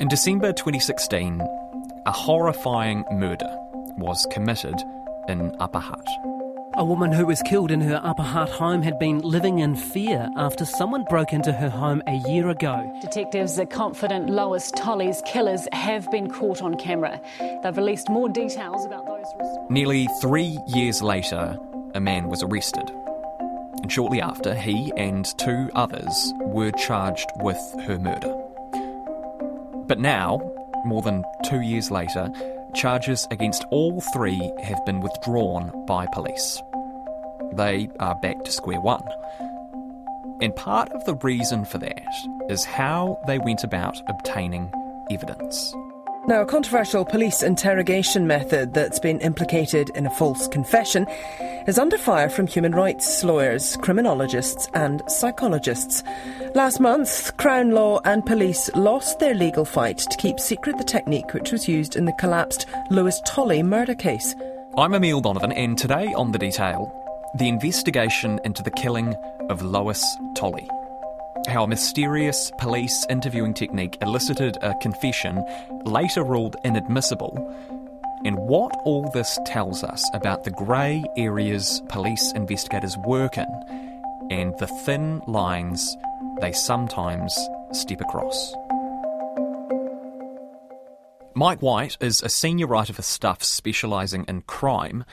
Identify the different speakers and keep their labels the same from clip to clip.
Speaker 1: In December 2016, a horrifying murder was committed in Upper Hutt.
Speaker 2: A woman who was killed in her Upper Hutt home had been living in fear after someone broke into her home a year ago.
Speaker 3: Detectives are confident Lois Tolley's killers have been caught on camera. They've released more details about those.
Speaker 1: Nearly three years later, a man was arrested. And shortly after, he and two others were charged with her murder. But now, more than two years later, charges against all three have been withdrawn by police. They are back to square one. And part of the reason for that is how they went about obtaining evidence.
Speaker 4: Now, a controversial police interrogation method that's been implicated in a false confession is under fire from human rights lawyers, criminologists, and psychologists. Last month, Crown Law and police lost their legal fight to keep secret the technique which was used in the collapsed Lois Tolley murder case.
Speaker 1: I'm Emile Donovan, and today on The Detail, the investigation into the killing of Lois Tolley how a mysterious police interviewing technique elicited a confession later ruled inadmissible, and what all this tells us about the grey areas police investigators work in and the thin lines they sometimes step across. Mike White is a senior writer for Stuff specialising in crime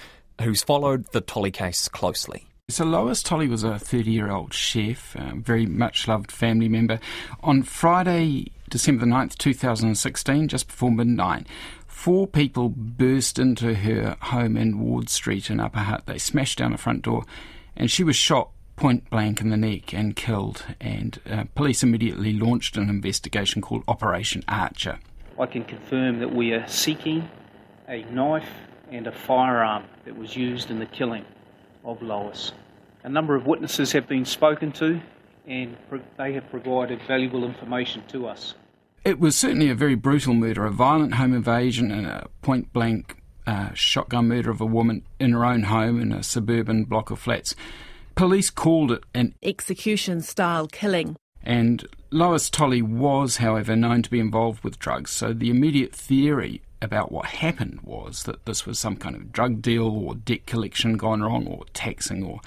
Speaker 1: who's followed the Tolley case closely.
Speaker 5: So Lois Tolley was a 30-year-old chef, a very much loved family member. On Friday, December the 9th, 2016, just before midnight, four people burst into her home in Ward Street in Upper Hutt. They smashed down the front door and she was shot point blank in the neck and killed. And uh, police immediately launched an investigation called Operation Archer.
Speaker 6: I can confirm that we are seeking a knife and a firearm that was used in the killing of Lois. A number of witnesses have been spoken to and they have provided valuable information to us.
Speaker 5: It was certainly a very brutal murder, a violent home invasion and a point blank uh, shotgun murder of a woman in her own home in a suburban block of flats. Police called it an
Speaker 7: execution style killing.
Speaker 5: And Lois Tolley was, however, known to be involved with drugs, so the immediate theory about what happened was that this was some kind of drug deal or debt collection gone wrong or taxing or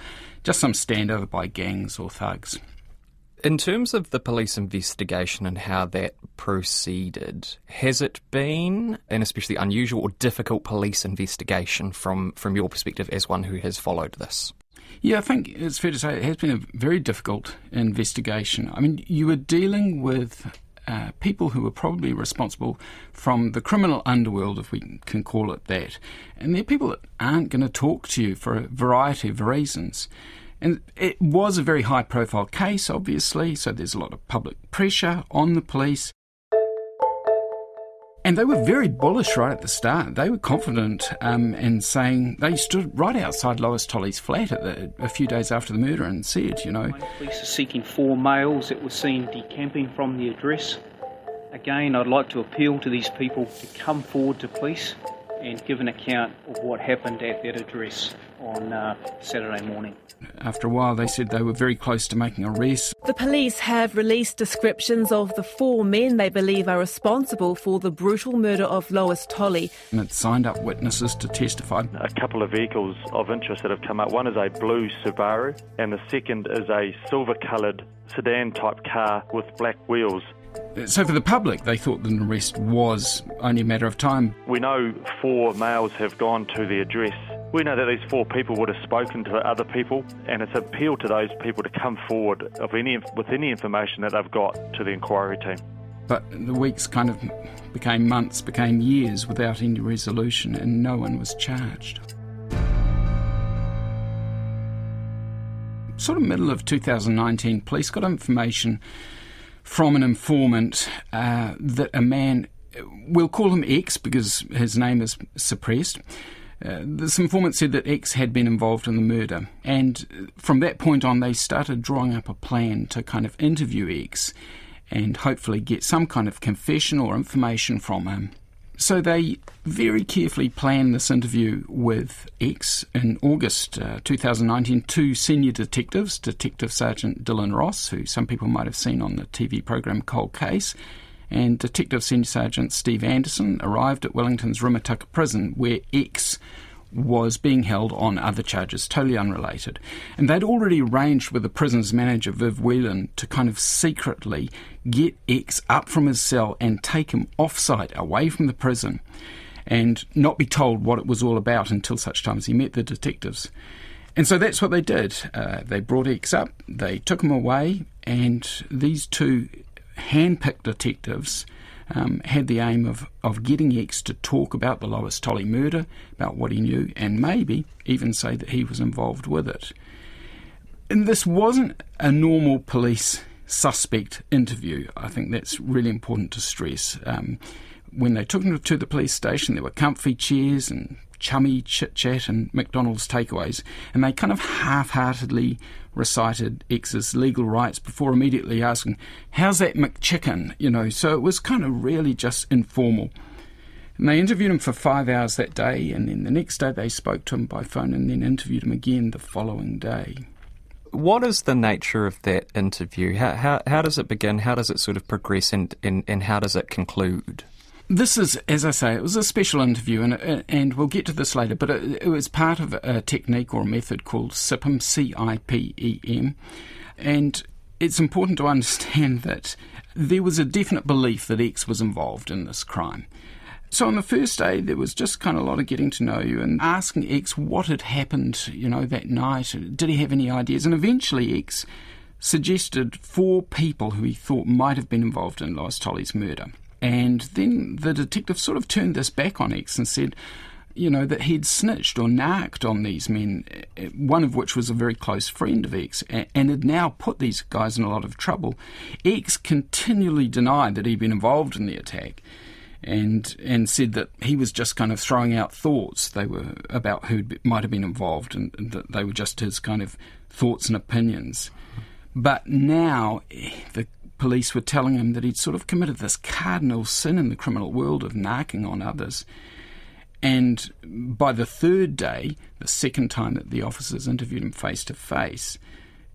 Speaker 5: just some standover by gangs or thugs.
Speaker 1: In terms of the police investigation and how that proceeded, has it been an especially unusual or difficult police investigation from, from your perspective as one who has followed this?
Speaker 5: Yeah, I think it's fair to say it has been a very difficult investigation. I mean, you were dealing with uh, people who were probably responsible from the criminal underworld, if we can call it that. And they're people that aren't going to talk to you for a variety of reasons. And it was a very high profile case, obviously, so there's a lot of public pressure on the police. And they were very bullish right at the start. They were confident um, in saying they stood right outside Lois Tolley's flat the, a few days after the murder and said, you know.
Speaker 6: Police are seeking four males that were seen decamping from the address. Again, I'd like to appeal to these people to come forward to police and give an account of what happened at that address on uh, Saturday morning.
Speaker 5: After a while, they said they were very close to making arrests.
Speaker 7: The police have released descriptions of the four men they believe are responsible for the brutal murder of Lois Tolley.
Speaker 5: And it signed up witnesses to testify.
Speaker 8: A couple of vehicles of interest that have come up. One is a blue Subaru, and the second is a silver coloured sedan type car with black wheels.
Speaker 5: So, for the public, they thought that an arrest was only a matter of time.
Speaker 8: We know four males have gone to the address. We know that these four people would have spoken to other people, and it's appealed to those people to come forward of any, with any information that they've got to the inquiry team.
Speaker 5: But the weeks kind of became months, became years without any resolution, and no one was charged. Sort of middle of 2019, police got information from an informant uh, that a man, we'll call him X because his name is suppressed. Uh, this informant said that X had been involved in the murder, and from that point on, they started drawing up a plan to kind of interview X and hopefully get some kind of confession or information from him. So they very carefully planned this interview with X in August uh, 2019. Two senior detectives, Detective Sergeant Dylan Ross, who some people might have seen on the TV program Cold Case, and Detective Senior Sergeant Steve Anderson arrived at Wellington's Rimutaka prison, where X was being held on other charges, totally unrelated. And they'd already arranged with the prison's manager, Viv Whelan, to kind of secretly get X up from his cell and take him off site, away from the prison, and not be told what it was all about until such time as he met the detectives. And so that's what they did. Uh, they brought X up, they took him away, and these two hand-picked detectives um, had the aim of, of getting X to talk about the Lois Tolley murder, about what he knew, and maybe even say that he was involved with it. And this wasn't a normal police suspect interview. I think that's really important to stress. Um, when they took him to the police station, there were comfy chairs and chummy chit chat and McDonald's takeaways, and they kind of half heartedly recited X's legal rights before immediately asking, How's that McChicken? You know, so it was kind of really just informal. And they interviewed him for five hours that day, and then the next day they spoke to him by phone and then interviewed him again the following day.
Speaker 1: What is the nature of that interview? How, how, how does it begin? How does it sort of progress, and, and, and how does it conclude?
Speaker 5: This is, as I say, it was a special interview, and uh, and we'll get to this later. But it, it was part of a technique or a method called CIPEM, C-I-P-E-M, and it's important to understand that there was a definite belief that X was involved in this crime. So on the first day, there was just kind of a lot of getting to know you and asking X what had happened, you know, that night. Did he have any ideas? And eventually, X suggested four people who he thought might have been involved in Lois Tolley's murder. And then the detective sort of turned this back on X and said, you know, that he'd snitched or narked on these men, eh, one of which was a very close friend of X, and had now put these guys in a lot of trouble. X continually denied that he'd been involved in the attack. And and said that he was just kind of throwing out thoughts they were about who might have been involved, and, and that they were just his kind of thoughts and opinions. But now eh, the police were telling him that he'd sort of committed this cardinal sin in the criminal world of narking on others. And by the third day, the second time that the officers interviewed him face to face,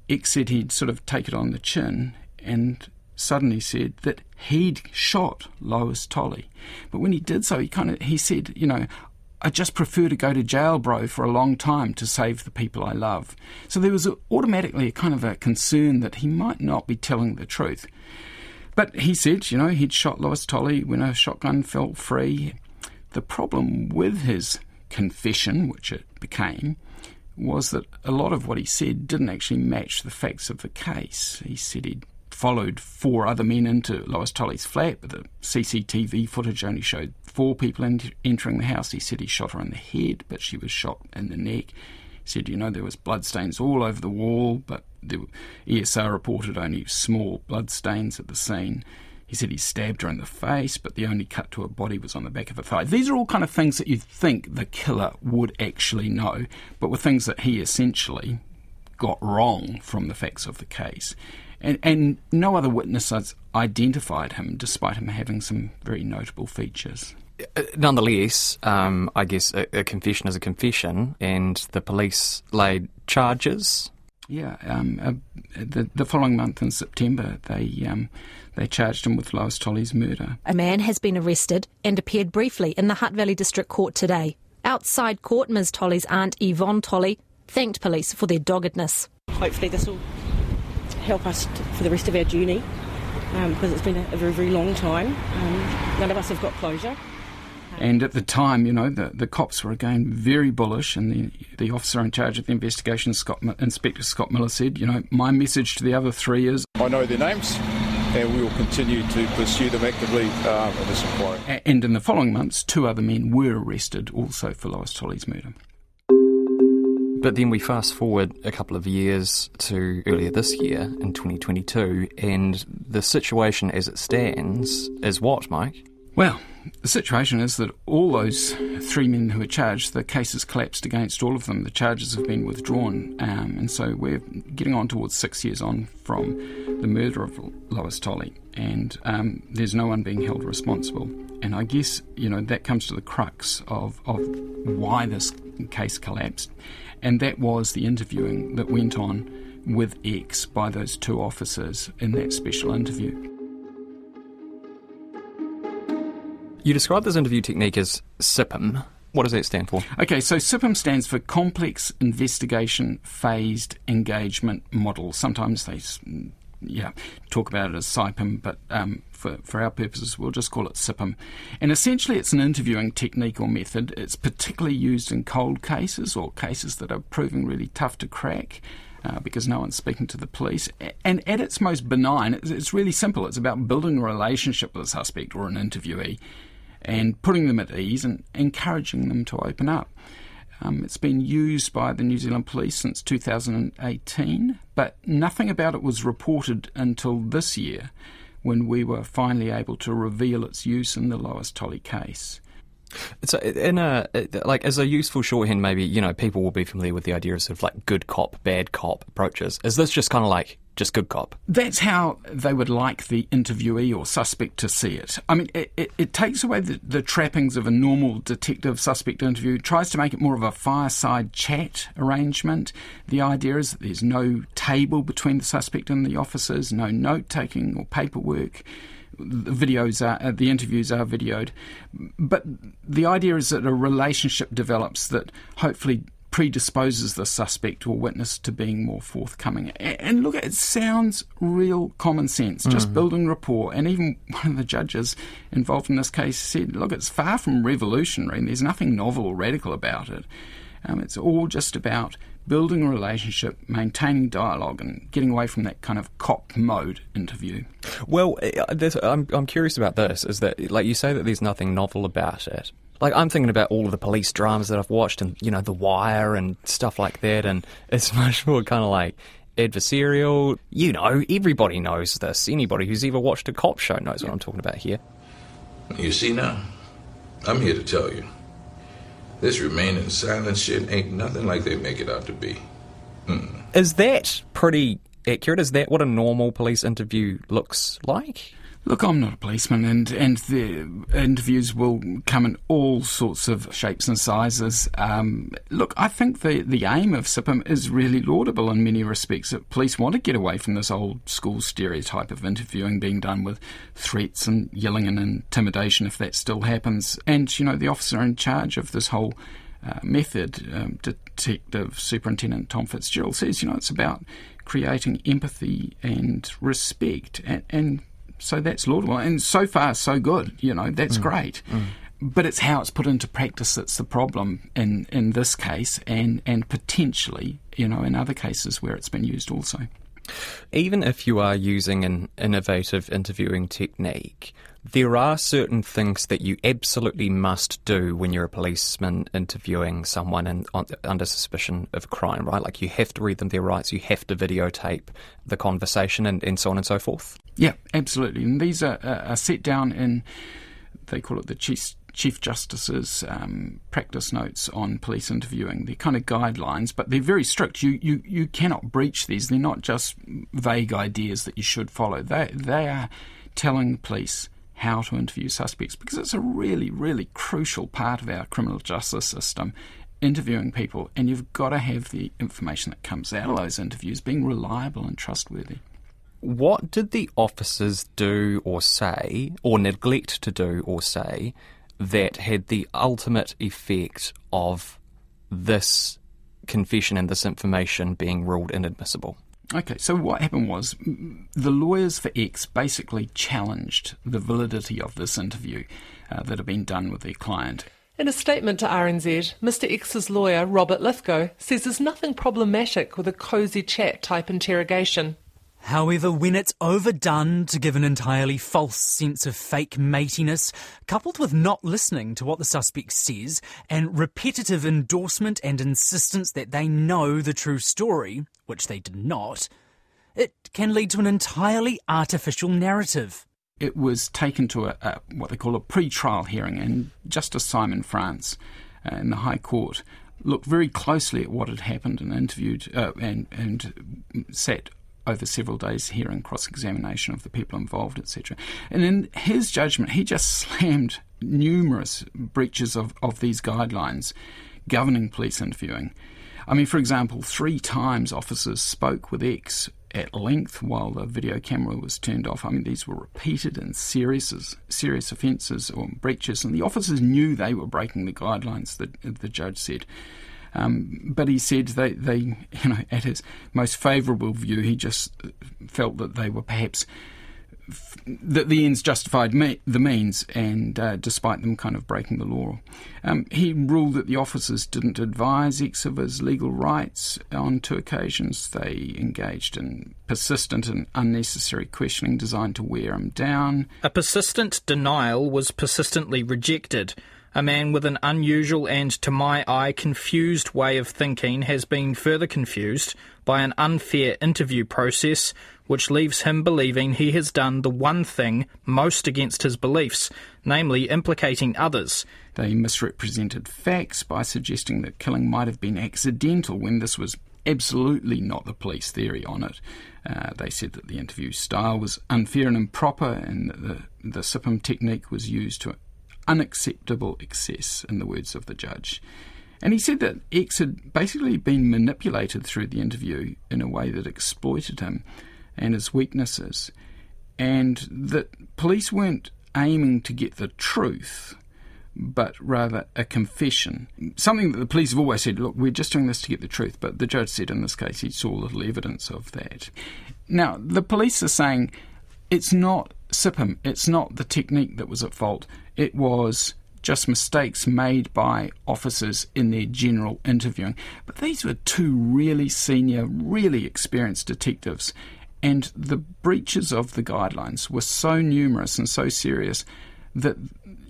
Speaker 5: X said he'd sort of take it on the chin and suddenly said that he'd shot Lois Tolley. But when he did so, he kind of he said, you know, I just prefer to go to jail, bro, for a long time to save the people I love. So there was automatically a kind of a concern that he might not be telling the truth. But he said, you know, he'd shot Lois Tolley when a shotgun fell free. The problem with his confession, which it became, was that a lot of what he said didn't actually match the facts of the case. He said he'd followed four other men into Lois Tolley's flat, but the CCTV footage only showed four people entering the house. He said he shot her in the head, but she was shot in the neck. He said, you know, there was bloodstains all over the wall, but the ESR reported only small bloodstains at the scene. He said he stabbed her in the face, but the only cut to her body was on the back of her thigh. These are all kind of things that you think the killer would actually know, but were things that he essentially got wrong from the facts of the case. And, and no other witness has identified him, despite him having some very notable features.
Speaker 1: Uh, nonetheless, um, I guess a, a, confession is a confession, and the police laid charges.
Speaker 5: Yeah, um, uh, the, the following month in September, they um, they charged him with Lois Tolley's murder.
Speaker 9: A man has been arrested and appeared briefly in the Hutt Valley District Court today. Outside court, Ms Tolley's aunt Yvonne Tolley thanked police for their doggedness.
Speaker 10: Hopefully, this will help us for the rest of our journey um, because it's been a, a, very, very long time. Um, none of us have got closure.
Speaker 5: And at the time, you know, the, the cops were again very bullish, and the, the officer in charge of the investigation, Scott, Inspector Scott Miller, said, you know, my message to the other three is
Speaker 11: I know their names, and we will continue to pursue them actively um, in this inquiry.
Speaker 5: And in the following months, two other men were arrested also for Lois Tolley's murder.
Speaker 1: But then we fast forward a couple of years to earlier this year in 2022, and the situation as it stands is what, Mike?
Speaker 5: Well, the situation is that all those three men who were charged, the case has collapsed against all of them. The charges have been withdrawn, um, and so we're getting on towards six years on from the murder of Lois Tolley, and um, there's no one being held responsible. And I guess you know that comes to the crux of of why this case collapsed, and that was the interviewing that went on with X by those two officers in that special interview.
Speaker 1: You describe this interview technique as CIPM. What does that stand for?
Speaker 5: Okay, so CIPM stands for Complex Investigation Phased Engagement Model. Sometimes they yeah, talk about it as CIPM, but um, for, for our purposes, we'll just call it CIPM. And essentially, it's an interviewing technique or method. It's particularly used in cold cases or cases that are proving really tough to crack. Uh, because no one's speaking to the police. And at its most benign, it's really simple. It's about building a relationship with a suspect or an interviewee and putting them at ease and encouraging them to open up. Um, it's been used by the New Zealand Police since 2018, but nothing about it was reported until this year when we were finally able to reveal its use in the Lois Tolley case.
Speaker 1: So, in a like as a useful shorthand, maybe you know people will be familiar with the idea of sort of like good cop, bad cop approaches. Is this just kind of like just good cop.
Speaker 5: That's how they would like the interviewee or suspect to see it. I mean, it, it, it takes away the, the, trappings of a normal detective suspect interview, tries to make it more of a fireside chat arrangement. The idea is that there's no table between the suspect and the officers, no note taking or paperwork. The videos are, uh, the interviews are videoed, but the idea is that a relationship develops that hopefully predisposes the suspect or witness to being more forthcoming. And look, it sounds real common sense, just mm-hmm. building rapport. And even one of the judges involved in this case said, look, it's far from revolutionary and there's nothing novel or radical about it. Um, it's all just about building a relationship, maintaining dialogue, and getting away from that kind of cop mode interview.
Speaker 1: Well, uh, I'm, I'm curious about this is that, like you say, that there's nothing novel about it like I'm thinking about all of the police dramas that I've watched, and you know, The Wire and stuff like that, and it's much more kind of like adversarial. You know, everybody knows this. Anybody who's ever watched a cop show knows what I'm talking about here.
Speaker 12: You see now, I'm here to tell you, this remaining silent shit ain't nothing like they make it out to be.
Speaker 1: Mm. Is that pretty accurate? Is that what a normal police interview looks like?
Speaker 5: Look, I'm not a policeman, and, and the interviews will come in all sorts of shapes and sizes. Um, look, I think the, the aim of CIPM is really laudable in many respects. That police want to get away from this old school stereotype of interviewing being done with threats and yelling and intimidation if that still happens. And, you know, the officer in charge of this whole uh, method, um, Detective Superintendent Tom Fitzgerald, says, you know, it's about creating empathy and respect and, and so that's laudable. And so far, so good. You know, that's mm. great. Mm. But it's how it's put into practice that's the problem in, in this case and, and potentially, you know, in other cases where it's been used also.
Speaker 1: Even if you are using an innovative interviewing technique, there are certain things that you absolutely must do when you're a policeman interviewing someone in, on, under suspicion of crime, right? Like you have to read them their rights, you have to videotape the conversation, and, and so on and so forth.
Speaker 5: Yeah, absolutely. And these are, are set down in, they call it the Chief, Chief Justice's um, practice notes on police interviewing. They're kind of guidelines, but they're very strict. You, you, you cannot breach these. They're not just vague ideas that you should follow. They, they are telling police how to interview suspects because it's a really, really crucial part of our criminal justice system interviewing people, and you've got to have the information that comes out of those interviews being reliable and trustworthy.
Speaker 1: What did the officers do or say, or neglect to do or say, that had the ultimate effect of this confession and this information being ruled inadmissible?
Speaker 5: Okay, so what happened was the lawyers for X basically challenged the validity of this interview uh, that had been done with their client.
Speaker 13: In a statement to RNZ, Mr X's lawyer, Robert Lithgow, says there's nothing problematic with a cosy chat type interrogation.
Speaker 14: However, when it's overdone to give an entirely false sense of fake matiness, coupled with not listening to what the suspect says, and repetitive endorsement and insistence that they know the true story, which they did not, it can lead to an entirely artificial narrative.
Speaker 5: It was taken to a, a what they call a pre-trial hearing, and Justice Simon France uh, in the High Court looked very closely at what had happened and interviewed uh, and, and sat over several days hearing cross examination of the people involved, etc. And in his judgment, he just slammed numerous breaches of, of these guidelines governing police interviewing. I mean, for example, three times officers spoke with X at length while the video camera was turned off. I mean, these were repeated and serious serious offences or breaches, and the officers knew they were breaking the guidelines. that the judge said. Um, but he said they, they, you know, at his most favourable view, he just felt that they were perhaps that the ends justified me, the means, and uh, despite them kind of breaking the law. Um, he ruled that the officers didn't advise X of his legal rights on two occasions. They engaged in persistent and unnecessary questioning designed to wear him down.
Speaker 15: A persistent denial was persistently rejected. A man with an unusual and, to my eye, confused way of thinking has been further confused by an unfair interview process which leaves him believing he has done the one thing most against his beliefs, namely implicating others.
Speaker 5: They misrepresented facts by suggesting that killing might have been accidental when this was absolutely not the police theory on it. Uh, they said that the interview style was unfair and improper, and that the, the CIPM technique was used to unacceptable excess, in the words of the judge. And he said that X had basically been manipulated through the interview in a way that exploited him and his weaknesses, and that police weren't aiming to get the truth, but rather a confession. Something that the police have always said, look, we're just doing this to get the truth, but the judge said in this case he saw little evidence of that. Now, the police are saying it's not CIPM, it's not the technique that was at fault, it was just mistakes made by officers in their general interviewing. But these were two really senior, really experienced detectives, and the breaches of the guidelines were so numerous and so serious that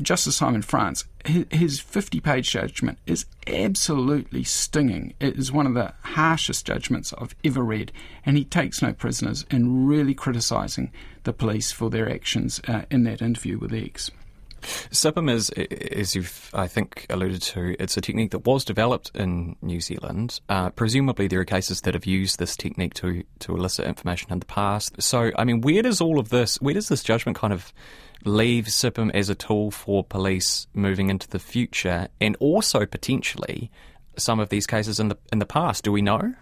Speaker 5: Justice Simon France, his 50 page judgment is absolutely stinging. It is one of the harshest judgments I've ever read, and he takes no prisoners in really criticising the police for their actions uh, in that interview with X.
Speaker 1: CIPM is, as you've, I think, alluded to, it's a technique that was developed in New Zealand. Uh, presumably, there are cases that have used this technique to, to elicit information in the past. So, I mean, where does all of this, where does this judgment kind of leave CIPM as a tool for police moving into the future, and also potentially some of these cases in the in the past? Do we know?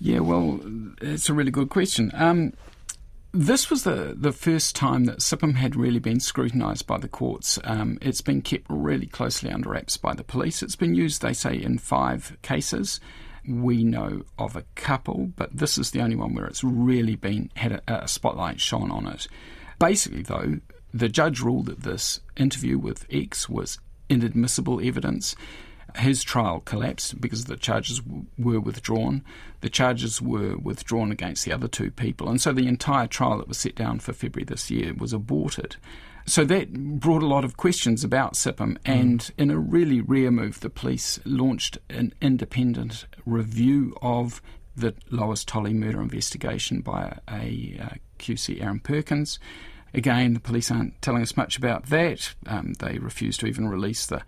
Speaker 5: Yeah, well, it's a really good question. Um, this was the, the first time that CIPM had really been scrutinised by the courts. Um, it's been kept really closely under wraps by the police. It's been used, they say, in five cases. We know of a couple, but this is the only one where it's really been had a, a spotlight shone on it. Basically, though, the judge ruled that this interview with X was inadmissible evidence. His trial collapsed because the charges w- were withdrawn. The charges were withdrawn against the other two people, and so the entire trial that was set down for February this year was aborted. So that brought a lot of questions about CIPM, and mm. in a really rare move, the police launched an independent review of the Lois Tolley murder investigation by a, a, a QC, Aaron Perkins. Again, the police aren't telling us much about that. Um, they refuse to even release the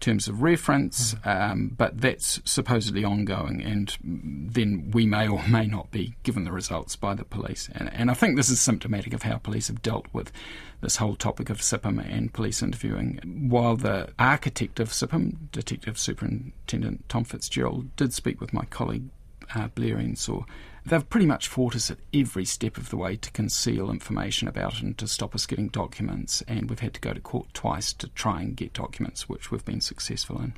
Speaker 5: terms of reference, um, but that's supposedly ongoing, and then we may or may not be given the results by the police. And, and I think this is symptomatic of how police have dealt with this whole topic of CIPM and police interviewing. While the architect of CIPM, Detective Superintendent Tom Fitzgerald, did speak with my colleague uh, Blair Ensor, They've pretty much fought us at every step of the way to conceal information about it and to stop us getting documents, and we've had to go to court twice to try and get documents, which we've been successful in.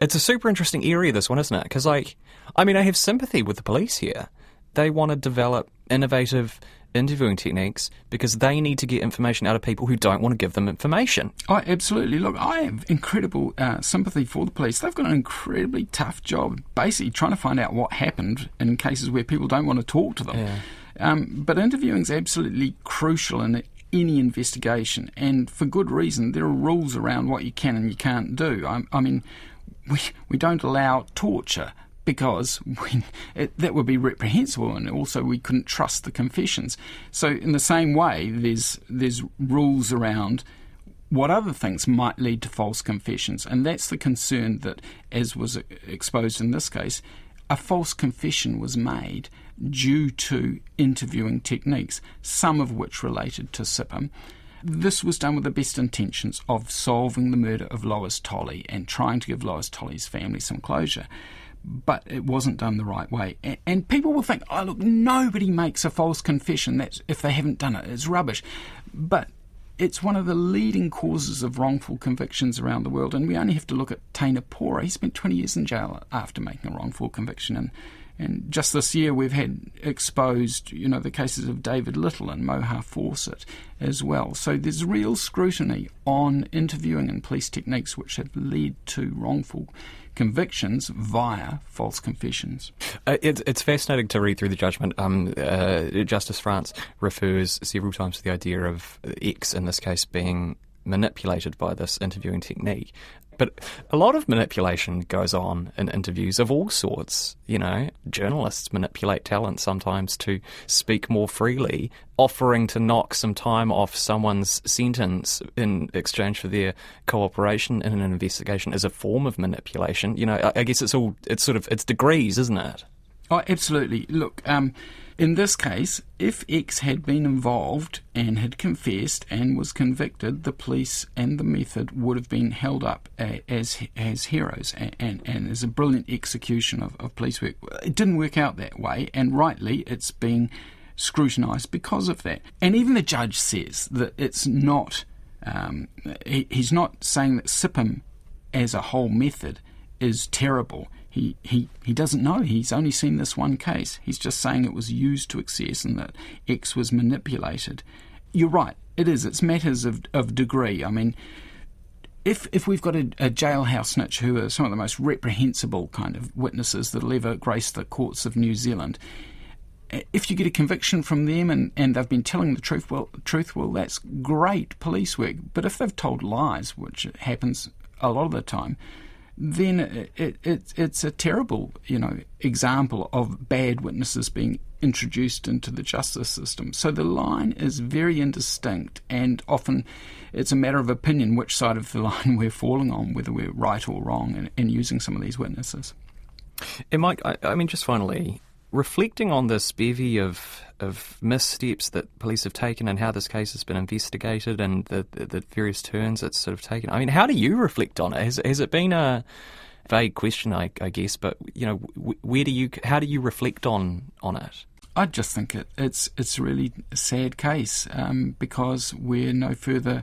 Speaker 1: It's a super interesting area, this one, isn't it? Because, like, I mean, I have sympathy with the police here. They want to develop innovative interviewing techniques because they need to get information out of people who don't want to give them information.
Speaker 5: Oh, absolutely. Look, I have incredible uh, sympathy for the police. They've got an incredibly tough job, basically trying to find out what happened in cases where people don't want to talk to them. Yeah. Um, but interviewing is absolutely crucial in any investigation, and for good reason. There are rules around what you can and you can't do. I, I mean, we we don't allow torture because we, it, that would be reprehensible, and also we couldn't trust the confessions. So, in the same way, there's there's rules around what other things might lead to false confessions, and that's the concern that, as was exposed in this case, a false confession was made due to interviewing techniques, some of which related to CIPM. This was done with the best intentions of solving the murder of Lois Tolley and trying to give Lois Tolley's family some closure. But it wasn't done the right way. And, people will think, oh, look, nobody makes a false confession That's if they haven't done it. It's rubbish. But it's one of the leading causes of wrongful convictions around the world. And we only have to look at Teina Pora. He spent 20 years in jail after making a wrongful conviction. And, and just this year, we've had exposed, you know, the cases of David Little and Mauha Fawcett as well. So there's real scrutiny on interviewing and police techniques which have led to wrongful convictions via false confessions.
Speaker 1: Uh, it's, it's fascinating to read through the judgment. Um, uh, Justice France refers several times to the idea of X, in this case, being manipulated by this interviewing technique. But a lot of manipulation goes on in interviews of all sorts. You know, journalists manipulate talent sometimes to speak more freely, offering to knock some time off someone's sentence in exchange for their cooperation in an investigation is a form of manipulation. You know, I, I guess it's all, it's sort of, it's degrees, isn't it?
Speaker 5: Oh, absolutely. Look, um, in this case, if X had been involved and had confessed and was convicted, the police and the method would have been held up as as heroes and, and, and as a brilliant execution of, of police work. It didn't work out that way, and rightly, it's being scrutinised because of that. And even the judge says that it's not. Um, he, he's not saying that CIPM as a whole method is terrible he, he, he doesn't know. He's only seen this one case. He's just saying it was used to excess and that X was manipulated. You're right. It is. It's matters of, of degree. I mean, if if we've got a, a, jailhouse snitch who are some of the most reprehensible kind of witnesses that'll ever grace the courts of New Zealand, if you get a conviction from them and, and they've been telling the truth, well, truth, well, that's great police work. But if they've told lies, which happens a lot of the time, then it, it, it's a terrible, you know, example of bad witnesses being introduced into the justice system. So the line is very indistinct, and often it's a matter of opinion which side of the line we're falling on, whether we're right or wrong in, in using some of these witnesses.
Speaker 1: And Mike, I, I mean, just finally, reflecting on this bevy of of missteps that police have taken and how this case has been investigated and the, the, the various turns it's sort of taken. I mean, how do you reflect on it? Has, has it been a vague question, I, I guess, but you know, where do you, how do you reflect on on it?
Speaker 5: I just think it, it's it's a really sad case um, because we're no further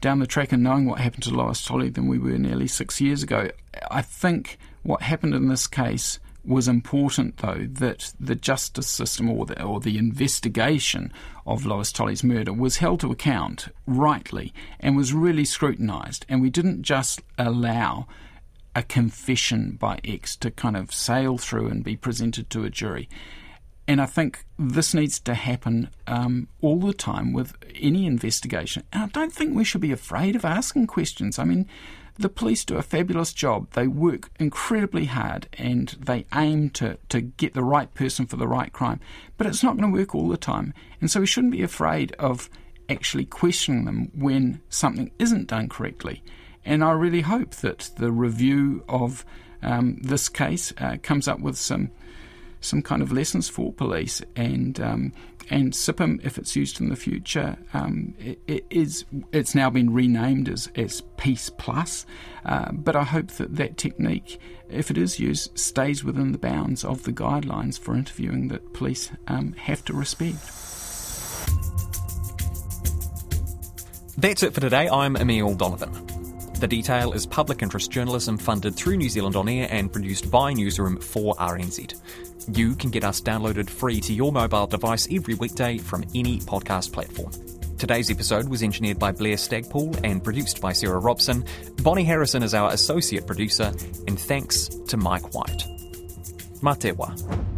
Speaker 5: down the track in knowing what happened to Lois Tolley than we were nearly six years ago. I think what happened in this case was important, though, that the justice system or the, or the investigation of Lois Tolley's murder was held to account rightly and was really scrutinised. And we didn't just allow a confession by X to kind of sail through and be presented to a jury. And I think this needs to happen um, all the time with any investigation. And I don't think we should be afraid of asking questions. I mean, the police do a fabulous job. They work incredibly hard and they aim to, to get the right person for the right crime. But it's not going to work all the time. And so we shouldn't be afraid of actually questioning them when something isn't done correctly. And I really hope that the review of um, this case uh, comes up with some some kind of lessons for police and um, and CIPM, if it's used in the future, um, it, it is it's now been renamed as as Peace Plus. Uh, but I hope that that technique, if it is used, stays within the bounds of the guidelines for interviewing that police um, have to respect.
Speaker 1: That's it for today. I'm Emile Donovan. The Detail is public interest journalism funded through New Zealand On Air and produced by Newsroom for RNZ. You can get us downloaded free to your mobile device every weekday from any podcast platform. Today's episode was engineered by Blair Stagpool and produced by Sarah Robson. Bonnie Harrison is our associate producer, and thanks to Mike White. Matewa.